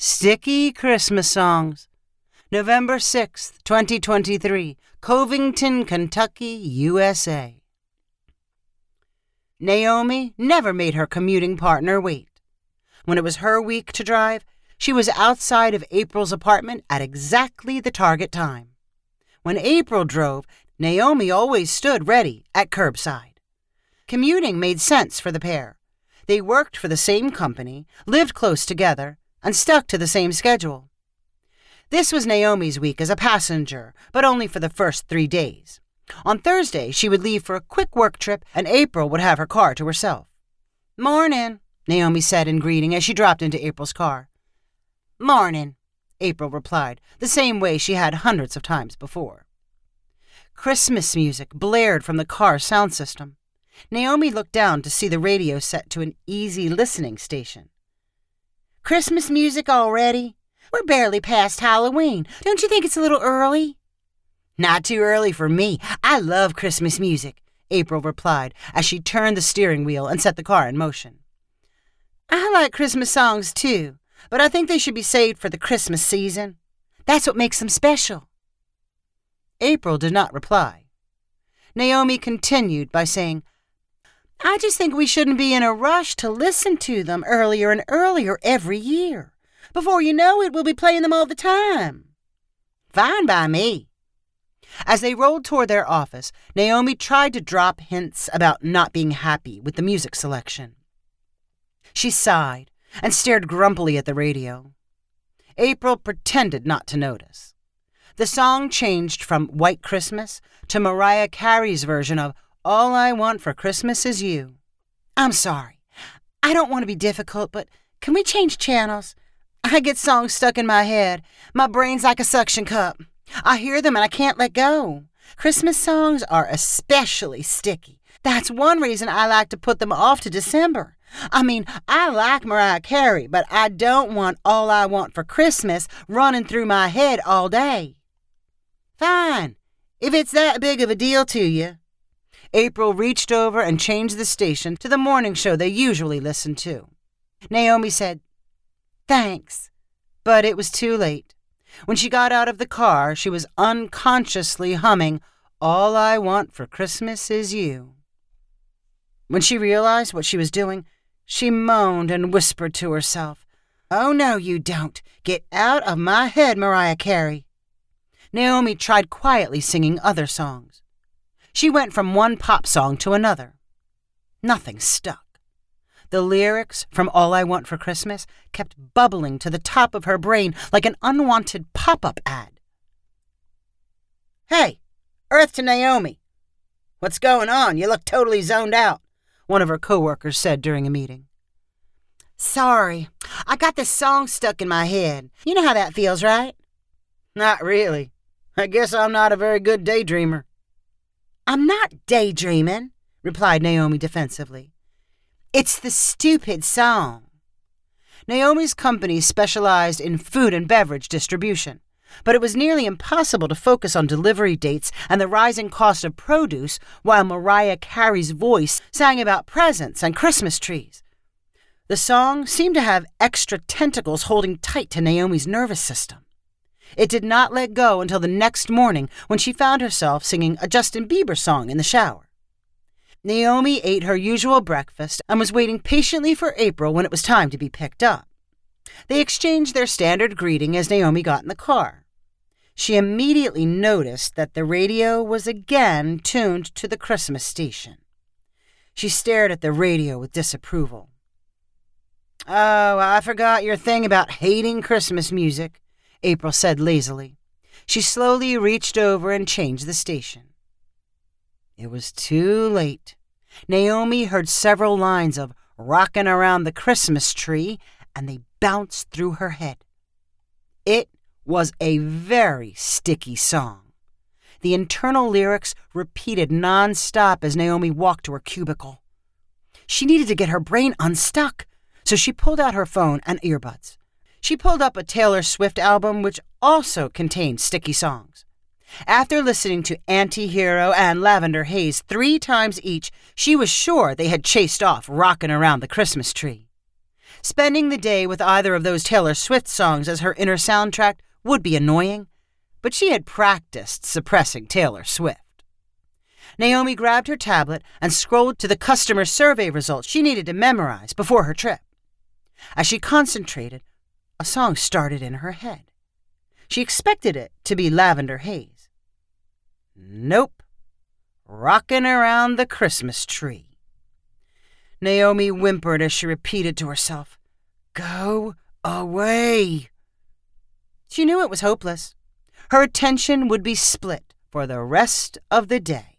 Sticky Christmas Songs. November 6th, 2023, Covington, Kentucky, USA. Naomi never made her commuting partner wait. When it was her week to drive, she was outside of April's apartment at exactly the target time. When April drove, Naomi always stood ready at curbside. Commuting made sense for the pair. They worked for the same company, lived close together, and stuck to the same schedule. This was Naomi's week as a passenger, but only for the first three days. On Thursday, she would leave for a quick work trip, and April would have her car to herself. Mornin', Naomi said in greeting as she dropped into April's car. Mornin', April replied, the same way she had hundreds of times before. Christmas music blared from the car's sound system. Naomi looked down to see the radio set to an easy listening station. Christmas music already? We're barely past Halloween. Don't you think it's a little early? Not too early for me. I love Christmas music, April replied as she turned the steering wheel and set the car in motion. I like Christmas songs too, but I think they should be saved for the Christmas season. That's what makes them special. April did not reply. Naomi continued by saying, I just think we shouldn't be in a rush to listen to them earlier and earlier every year. Before you know it, we'll be playing them all the time. Fine by me. As they rolled toward their office, Naomi tried to drop hints about not being happy with the music selection. She sighed and stared grumpily at the radio. April pretended not to notice. The song changed from White Christmas to Mariah Carey's version of all I want for Christmas is you. I'm sorry. I don't want to be difficult, but can we change channels? I get songs stuck in my head. My brain's like a suction cup. I hear them and I can't let go. Christmas songs are especially sticky. That's one reason I like to put them off to December. I mean, I like Mariah Carey, but I don't want All I Want for Christmas running through my head all day. Fine. If it's that big of a deal to you, April reached over and changed the station to the morning show they usually listened to. Naomi said, Thanks, but it was too late. When she got out of the car, she was unconsciously humming, All I Want for Christmas is You. When she realized what she was doing, she moaned and whispered to herself, Oh, no, you don't. Get out of my head, Mariah Carey. Naomi tried quietly singing other songs. She went from one pop song to another. Nothing stuck. The lyrics from All I Want for Christmas kept bubbling to the top of her brain like an unwanted pop up ad. Hey, Earth to Naomi. What's going on? You look totally zoned out, one of her coworkers said during a meeting. Sorry, I got this song stuck in my head. You know how that feels, right? Not really. I guess I'm not a very good daydreamer. I'm not daydreaming, replied Naomi defensively. It's the stupid song. Naomi's company specialized in food and beverage distribution, but it was nearly impossible to focus on delivery dates and the rising cost of produce while Mariah Carey's voice sang about presents and Christmas trees. The song seemed to have extra tentacles holding tight to Naomi's nervous system. It did not let go until the next morning when she found herself singing a Justin Bieber song in the shower. Naomi ate her usual breakfast and was waiting patiently for April when it was time to be picked up. They exchanged their standard greeting as Naomi got in the car. She immediately noticed that the radio was again tuned to the Christmas station. She stared at the radio with disapproval. Oh, I forgot your thing about hating Christmas music, April said lazily. She slowly reached over and changed the station. It was too late. Naomi heard several lines of Rockin' Around the Christmas Tree, and they bounced through her head. It was a very sticky song. The internal lyrics repeated nonstop as Naomi walked to her cubicle. She needed to get her brain unstuck, so she pulled out her phone and earbuds. She pulled up a Taylor Swift album which also contained sticky songs. After listening to Anti Hero and Lavender Haze three times each, she was sure they had chased off rocking around the Christmas tree. Spending the day with either of those Taylor Swift songs as her inner soundtrack would be annoying, but she had practiced suppressing Taylor Swift. Naomi grabbed her tablet and scrolled to the customer survey results she needed to memorize before her trip. As she concentrated, a song started in her head. She expected it to be Lavender Haze. Nope. Rockin' around the Christmas tree. Naomi whimpered as she repeated to herself, Go away. She knew it was hopeless. Her attention would be split for the rest of the day.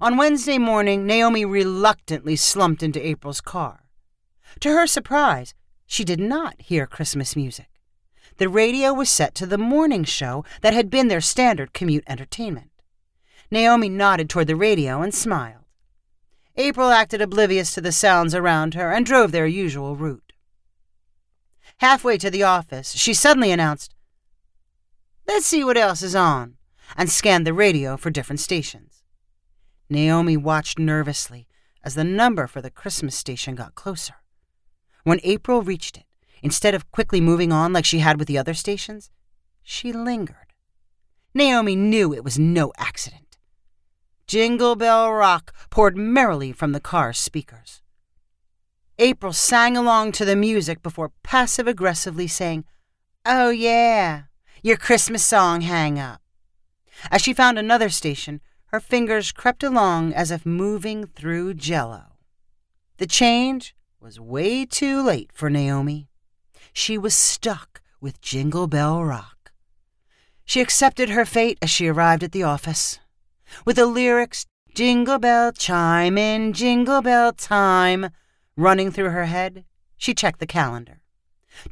On Wednesday morning, Naomi reluctantly slumped into April's car. To her surprise, she did not hear Christmas music. The radio was set to the morning show that had been their standard commute entertainment. Naomi nodded toward the radio and smiled. April acted oblivious to the sounds around her and drove their usual route. Halfway to the office, she suddenly announced, Let's see what else is on, and scanned the radio for different stations. Naomi watched nervously as the number for the Christmas station got closer. When April reached it, instead of quickly moving on like she had with the other stations, she lingered. Naomi knew it was no accident. Jingle Bell Rock poured merrily from the car's speakers. April sang along to the music before passive aggressively saying, Oh, yeah, your Christmas song hang up. As she found another station, her fingers crept along as if moving through jello. The change was way too late for Naomi. She was stuck with Jingle Bell Rock. She accepted her fate as she arrived at the office. With the lyrics, Jingle Bell Chime in Jingle Bell Time, running through her head, she checked the calendar.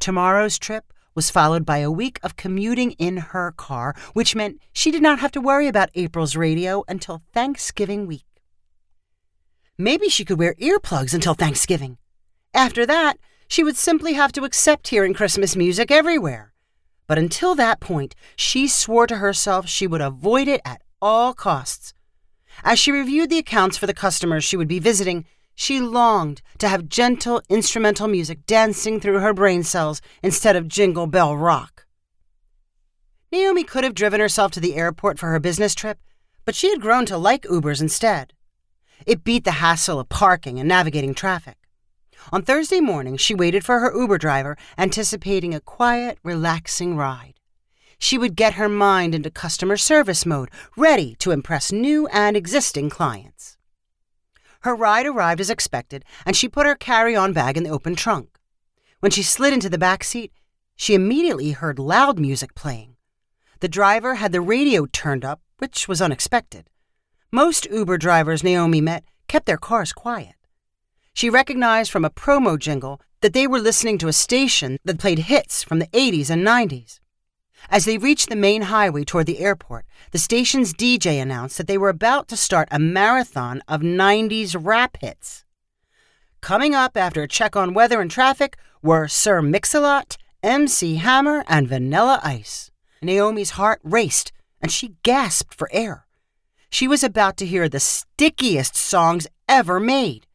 Tomorrow's trip was followed by a week of commuting in her car, which meant she did not have to worry about April's radio until Thanksgiving week. Maybe she could wear earplugs until Thanksgiving. After that, she would simply have to accept hearing Christmas music everywhere. But until that point, she swore to herself she would avoid it at all costs. As she reviewed the accounts for the customers she would be visiting, she longed to have gentle instrumental music dancing through her brain cells instead of jingle bell rock. Naomi could have driven herself to the airport for her business trip, but she had grown to like Ubers instead. It beat the hassle of parking and navigating traffic. On Thursday morning, she waited for her Uber driver, anticipating a quiet, relaxing ride. She would get her mind into customer service mode, ready to impress new and existing clients. Her ride arrived as expected, and she put her carry on bag in the open trunk. When she slid into the back seat, she immediately heard loud music playing. The driver had the radio turned up, which was unexpected. Most Uber drivers Naomi met kept their cars quiet. She recognized from a promo jingle that they were listening to a station that played hits from the 80s and 90s. As they reached the main highway toward the airport, the station's DJ announced that they were about to start a marathon of 90s rap hits. Coming up after a check on weather and traffic were Sir Mix-a-Lot, MC Hammer, and Vanilla Ice. Naomi's heart raced, and she gasped for air. She was about to hear the stickiest songs ever made.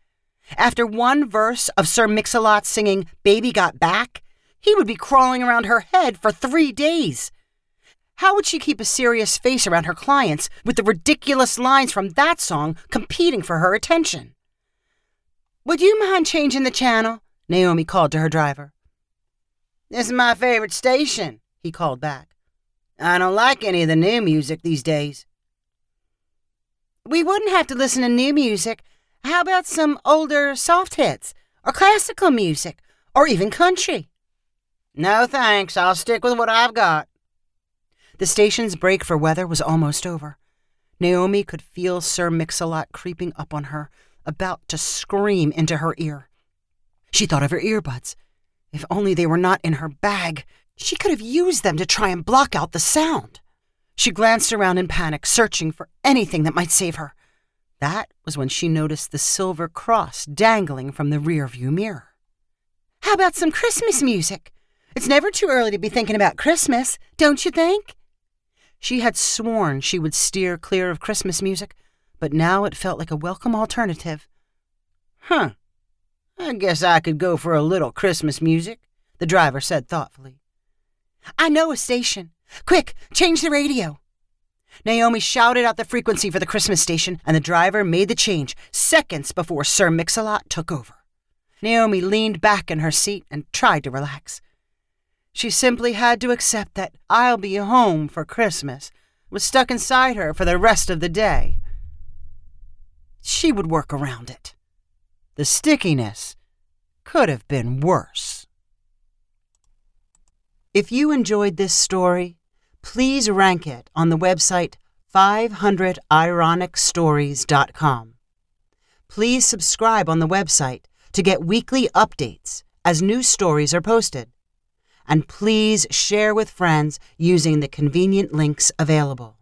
After one verse of Sir Mix-a-Lot singing Baby Got Back, he would be crawling around her head for three days. How would she keep a serious face around her clients with the ridiculous lines from that song competing for her attention? Would you mind changing the channel? Naomi called to her driver. This is my favorite station, he called back. I don't like any of the new music these days. We wouldn't have to listen to new music how about some older soft hits, or classical music, or even country? No thanks, I'll stick with what I've got. The station's break for weather was almost over. Naomi could feel Sir Mix-a-Lot creeping up on her, about to scream into her ear. She thought of her earbuds. If only they were not in her bag, she could have used them to try and block out the sound. She glanced around in panic, searching for anything that might save her. That was when she noticed the silver cross dangling from the rearview mirror. How about some Christmas music? It's never too early to be thinking about Christmas, don't you think? She had sworn she would steer clear of Christmas music, but now it felt like a welcome alternative. Huh. I guess I could go for a little Christmas music, the driver said thoughtfully. I know a station. Quick, change the radio. Naomi shouted out the frequency for the Christmas station, and the driver made the change seconds before Sir Mix-a-Lot took over. Naomi leaned back in her seat and tried to relax. She simply had to accept that I'll be home for Christmas was stuck inside her for the rest of the day. She would work around it. The stickiness could have been worse. If you enjoyed this story, please rank it on the website 500ironicstories.com. Please subscribe on the website to get weekly updates as new stories are posted. And please share with friends using the convenient links available.